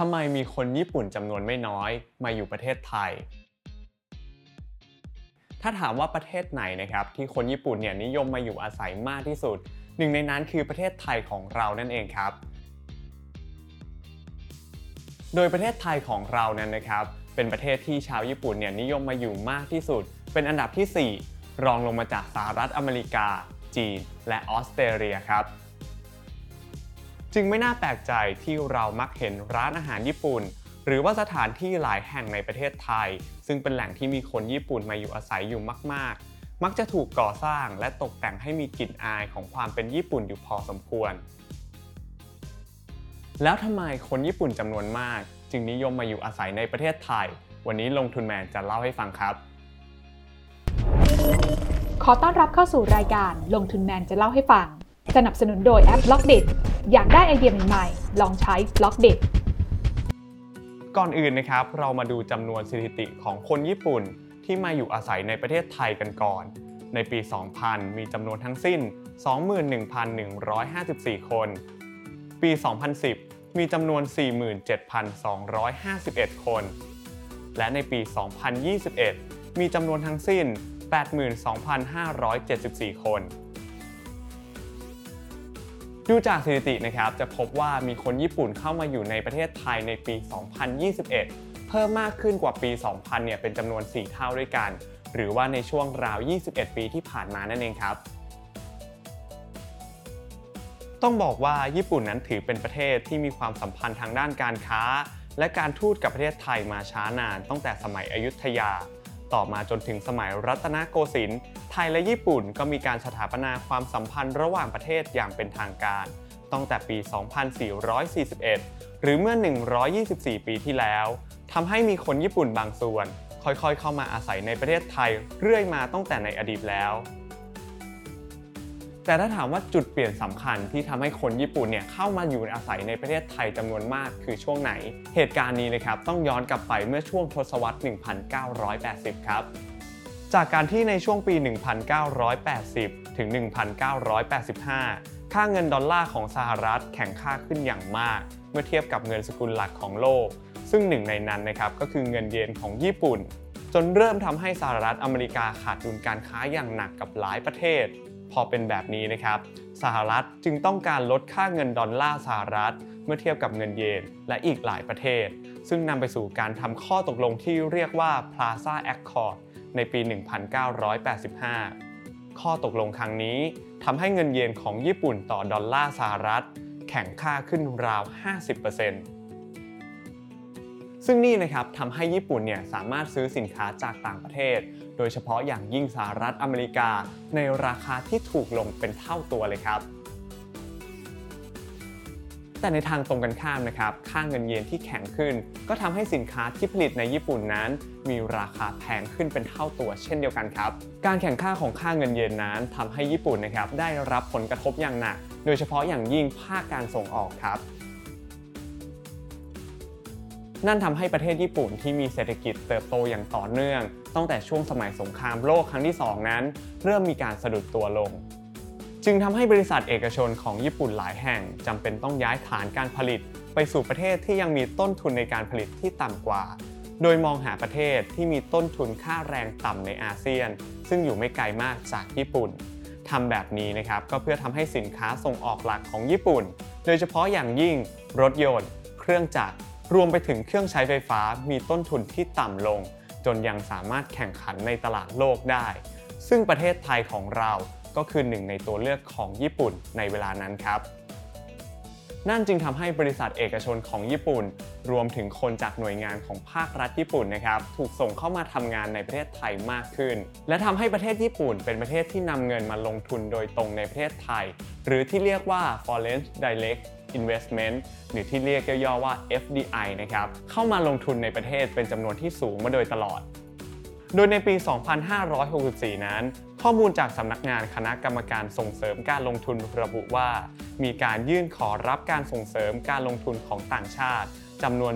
ทำไมมีคนญี่ปุ่นจำนวนไม่น้อยมาอยู่ประเทศไทย ถ้าถามว่าประเทศไหนนะครับ ที่คนญี่ปุ่นเนี่ยนิยมมาอยู่อาศัยมากที่สุด หนึ่งในนั้นคือประเทศไทยของเรานั่นเองครับ โดยประเทศไทยของเรานั้นนะครับ เป็นประเทศที่ชาวญี่ปุ่นเนี่ยนิยมมาอยู่มากที่สุด เป็นอันดับที่ 4 รองลงมาจากสหรัฐอเมริกา จีน และออสเตรเลียครับ จึงไม่น่าแปลกใจที่เรามักเห็นร้านอาหารญี่ปุ่น หรือว่าสถานที่หลายแห่งในประเทศไทย ซึ่งเป็นแหล่งที่มีคนญี่ปุ่นมาอยู่อาศัยอยู่มาก ๆ มักจะถูกก่อสร้างและตกแต่งให้มีกลิ่นอายของความเป็นญี่ปุ่นอยู่พอสมควร แล้วทำไมคนญี่ปุ่นจำนวนมาก จึงนิยมมาอยู่อาศัยในประเทศไทย วันนี้ลงทุนแมนจะเล่าให้ฟังครับ ขอต้อนรับเข้าสู่รายการลงทุนแมนจะเล่าให้ฟัง สนับสนุนโดยแอปล็อกเด อยากได้ไอเดียใหม่ๆ ลองใช้ b ล็อกเดก่อนอื่นนะครับ เรามาดูจำนวนสถิติของคนญี่ปุ่นที่มาอยู่อาศัยในประเทศไทยกันก่อน ในปี 2000 มีจำนวนทั้งสิ้น 21,154 คน ปี 2010 มีจำนวน 47,251 คน และในปี 2021 มีจำนวนทั้งสิ้น 82,574 คน ดูจากสถิตินะครับจะพบว่ามีคนญี่ปุ่นเข้ามาอยู่ในประเทศไทยในปี 2021 เพิ่มมากขึ้นกว่าปี 2000 เนี่ยเป็นจำนวน 4 เท่าด้วยกัน หรือว่าในช่วงราว 21 ปีที่ผ่านมานั่นเองครับ ต้องบอกว่าญี่ปุ่นนั้นถือเป็นประเทศที่มีความสัมพันธ์ทางด้านการค้า และการทูตกับประเทศไทยมาช้านานตั้งแต่สมัยอยุธยา ต่อมาจนถึงสมัยรัตนโกสินทร์ ทยและญี่ปุ่นก็มีการสถาปนาความสัมพันธ์ระหว่างประเทศอย่างเป็นทางการ ตั้งแต่ปี 2441 หรือเมื่อ 124 ปีที่แล้วทำให้มีคนญี่ปุ่นบางส่วน ค่อยๆ เข้ามาอาศัยในประเทศไทยเรื่อยมาตั้งแต่ในอดีตแล้ว แต่ถ้าถามว่าจุดเปลี่ยนสำคัญที่ทำให้คนญี่ปุ่นเนี่ยเข้ามาอยู่อาศัยในประเทศไทยจำนวนมากคือช่วงไหน เหตุการณ์นี้นะครับต้องย้อนกลับไปเมื่อช่วงทศวรรษ 1980 ครับ จากการที่ในช่วงปี 1980 ถึง 1985 ค่าเงินดอลลาร์ของสหรัฐแข็งค่าขึ้นอย่างมาก เมื่อเทียบกับเงินสกุลหลักของโลก ซึ่งหนึ่งในนั้นนะครับก็คือเงินเยนของญี่ปุ่น จนเริ่มทำให้สหรัฐอเมริกาขาดดุลการค้าอย่างหนักกับหลายประเทศ พอเป็นแบบนี้นะครับสหรัฐจึงต้องการลดค่าเงินดอลลาร์สหรัฐ เมื่อเทียบกับเงินเยนและอีกหลายประเทศ ซึ่งนำไปสู่การทำข้อตกลงที่เรียกว่า Plaza Accord ในปี 1985 ข้อตกลงครั้งนี้ทำให้เงินเยนของญี่ปุ่นต่อดอลลาร์สหรัฐ แข็งค่าขึ้นราว 50%ซึ่งนี่นะครับทำให้ญี่ปุ่นเนี่ยสามารถซื้อสินค้าจากต่างประเทศ โดยเฉพาะอย่างยิ่งสหรัฐอเมริกา ในราคาที่ถูกลงเป็นเท่าตัวเลยครับ แต่ในทางตรงกันข้ามนะครับ ค่าเงินเยนที่แข็งขึ้น ก็ทำให้สินค้าที่ผลิตในญี่ปุ่นนั้น มีราคาแพงขึ้นเป็นเท่าตัวเช่นเดียวกันครับ การแข่งข้าของค่าเงินเยนนั้นทำให้ญี่ปุ่นนะครับได้รับผลกระทบอย่างหนัก โดยเฉพาะอย่างยิ่งภาคการส่งออกครับนั่นทำให้ประเทศญี่ปุ่นที่มีเศรษฐกิจเติบโตอย่างต่อเนื่อง ตั้งแต่ช่วงสมัยสงครามโลกครั้งที่ 2 นั้น เริ่มมีการสะดุดตัวลง จึงทำให้บริษัทเอกชนของญี่ปุ่นหลายแห่งจำเป็นต้องย้ายฐานการผลิต ไปสู่ประเทศที่ยังมีต้นทุนในการผลิตที่ต่ำกว่า โดยมองหาประเทศที่มีต้นทุนค่าแรงต่ำในอาเซียน ซึ่งอยู่ไม่ไกลมากจากญี่ปุ่นทำแบบนี้นะครับก็เพื่อทำให้สินค้าส่งออกหลักของญี่ปุ่น โดยเฉพาะอย่างยิ่งรถยนต์ เครื่องจักรรวมไปถึงเครื่องใช้ไฟฟ้ามีต้นทุนที่ต่ำลง จนยังสามารถแข่งขันในตลาดโลกได้ ซึ่งประเทศไทยของเรา ก็คือหนึ่งในตัวเลือกของญี่ปุ่นในเวลานั้นครับ นั่นจึงทำให้บริษัทเอกชนของญี่ปุ่น รวมถึงคนจากหน่วยงานของภาครัฐญี่ปุ่นนะครับ ถูกส่งเข้ามาทำงานในประเทศไทยมากขึ้น และทำให้ประเทศญี่ปุ่น เป็นประเทศที่นำเงินมาลงทุนโดยตรงในประเทศไทย หรือที่เรียกว่า foreign direct investment หรือที่เรียกย่อๆว่า FDI นะครับ เข้ามาลงทุนในประเทศเป็นจำนวนที่สูงมาโดยตลอด โดยในปี 2564 นั้น ข้อมูลจากสำนักงานคณะกรรมการส่งเสริมการลงทุนระบุว่า มีการยื่นขอรับการส่งเสริมการลงทุนของต่างชาติจำนวน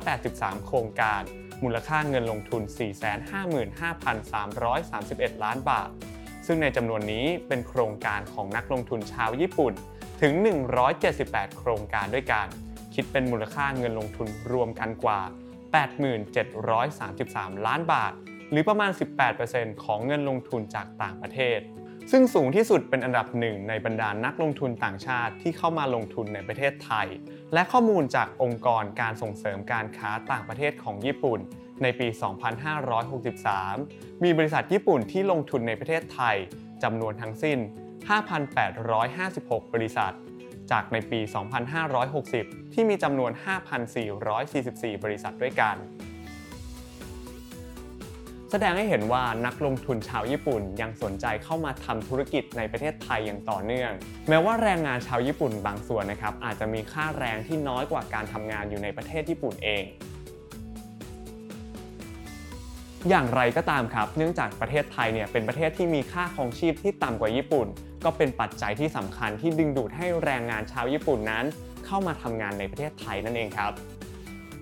783 โครงการ มูลค่าเงินลงทุน 455,331 ล้านบาท ซึ่งในจำนวนนี้เป็นโครงการของนักลงทุนชาวญี่ปุ่น ถึง 178 โครงการด้วยกัน คิดเป็นมูลค่าเงินลงทุนรวมกันกว่า 8733 ล้านบาท หรือประมาณ 18%ของเงินลงทุนจากต่างประเทศ ซึ่งสูงที่สุดเป็นอันดับหนึ่งในบรรดานักลงทุนต่างชาติที่เข้ามาลงทุนในประเทศไทย และข้อมูลจากองค์กรการส่งเสริมการค้าต่างประเทศของญี่ปุ่น ในปี 2563 มีบริษัทญี่ปุ่นที่ลงทุนในประเทศไทยจำนวนทั้งสิ้น 5,856 บริษัท จากในปี 2560 ที่มีจำนวน 5,444 บริษัทด้วยกัน แสดงให้เห็นว่านักลงทุนชาวญี่ปุ่นยังสนใจเข้ามาทำธุรกิจในประเทศไทยอย่างต่อเนื่อง แม้ว่าแรงงานชาวญี่ปุ่นบางส่วนนะครับอาจจะมีค่าแรงที่น้อยกว่าการทำงานอยู่ในประเทศญี่ปุ่นเองอย่างไรก็ตามครับ เนื่องจากประเทศไทยเนี่ยเป็นประเทศที่มีค่าครองชีพที่ต่ำกว่าญี่ปุ่น ก็เป็นปัจจัยที่สำคัญที่ดึงดูดให้แรงงานชาวญี่ปุ่นนั้น เข้ามาทำงานในประเทศไทยนั่นเองครับ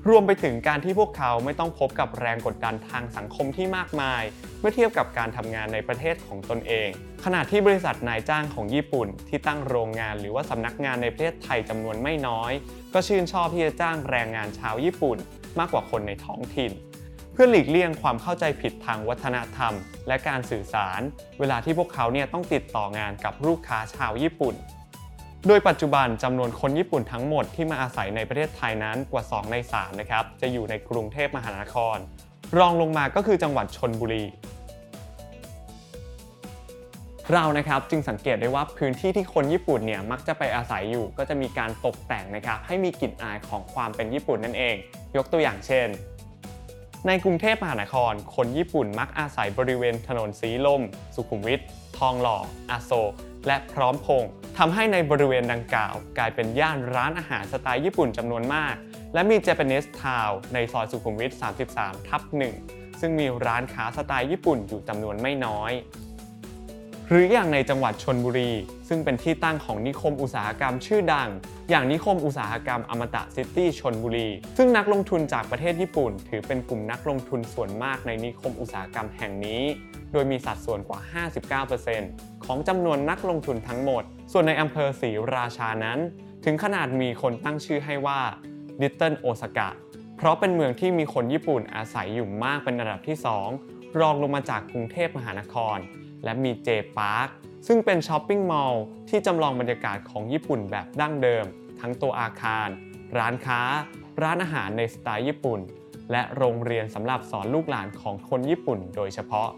รวมไปถึงการที่พวกเขาไม่ต้องพบกับแรงกดดันทางสังคมที่มากมาย เมื่อเทียบกับการทำงานในประเทศของตนเอง ขณะที่บริษัทนายจ้างของญี่ปุ่น ที่ตั้งโรงงานหรือว่าสำนักงานในประเทศไทยจำนวนไม่น้อย ก็ชื่นชอบที่จะจ้างแรงงานชาวญี่ปุ่น มากกว่าคนในท้องถิ่น เพื่อหลีกเลี่ยงความเข้าใจผิดทางวัฒนธรรม และการสื่อสาร เวลาที่พวกเขาเนี่ยต้องติดต่องานกับลูกค้าชาวญี่ปุ่น โดยปัจจุบันจำนวนคนญี่ปุ่นทั้งหมดที่มาอาศัยในประเทศไทยนั้นกว่า 2 ใน 3 นะครับ จะอยู่ในกรุงเทพมหานคร รองลงมาก็คือจังหวัดชนบุรี เรานะครับจึงสังเกตได้ว่าพื้นที่ที่คนญี่ปุ่นเนี่ยมักจะไปอาศัยอยู่ ก็จะมีการตกแต่งนะครับให้มีกลิ่นอายของความเป็นญี่ปุ่นนั่นเอง ยกตัวอย่างเช่น ในกรุงเทพมหานคร คนญี่ปุ่นมักอาศัยบริเวณถนนสีลม สุขุมวิททองหล่อ อโศกและพร้อมพงษ์ ทำให้ในบริเวณดังกล่าว กลายเป็นย่านร้านอาหารสไตล์ญี่ปุ่นจำนวนมาก และมี Japanese Town ในซอยสุขุมวิท 33 ทับ 1 ซึ่งมีร้านค้าสไตล์ญี่ปุ่นอยู่จำนวนไม่น้อย หรืออย่างในจังหวัดชนบุรี ซึ่งเป็นที่ตั้งของนิคมอุตสาหกรรมชื่อดัง อย่างนิคมอุตสาหกรรมอมตะซิตี้ชนบุรี ซึ่งนักลงทุนจากประเทศญี่ปุ่น ถือเป็นกลุ่มนักลงทุนส่วนมากในนิคมอุตสาหกรรมแห่งนี้ โดยมีสัดส่วนกว่า 59%ของจำนวนนักลงทุนทั้งหมด ส่วนในอำเภอศรีราชานั้น ถึงขนาดมีคนตั้งชื่อให้ว่า Little Osaka เพราะเป็นเมืองที่มีคนญี่ปุ่นอาศัยอยู่มากเป็นอันดับที่ 2 รองลงมาจากกรุงเทพมหานคร และมีเจพาร์คซึ่งเป็น shopping mall ที่จำลองบรรยากาศของญี่ปุ่นแบบดั้งเดิม ทั้งตัวอาคาร ร้านค้า ร้านอาหารในสไตล์ญี่ปุ่น และโรงเรียนสำหรับสอนลูกหลานของคนญี่ปุ่นโดยเฉพาะ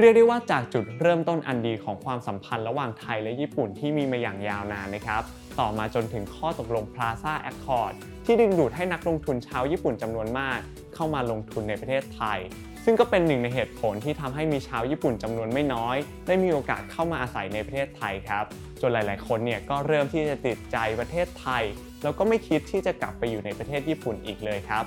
เรียกได้ว่าจากจุดเริ่มต้นอันดีของความสัมพันธ์ระหว่างไทยและญี่ปุ่นที่มีมาอย่างยาวนานนะครับ ต่อมาจนถึงข้อตกลง Plaza Accord ที่ดึงดูดให้นักลงทุนชาวญี่ปุ่นจำนวนมาก เข้ามาลงทุนในประเทศไทย ซึ่งก็เป็นหนึ่งในเหตุผลที่ทำให้มีชาวญี่ปุ่นจำนวนไม่น้อย ได้มีโอกาสเข้ามาอาศัยในประเทศไทยครับ จนหลาย ๆ คนเนี่ยก็เริ่มที่จะติดใจประเทศไทย แล้วก็ไม่คิดที่จะกลับไปอยู่ในประเทศญี่ปุ่นอีกเลยครับ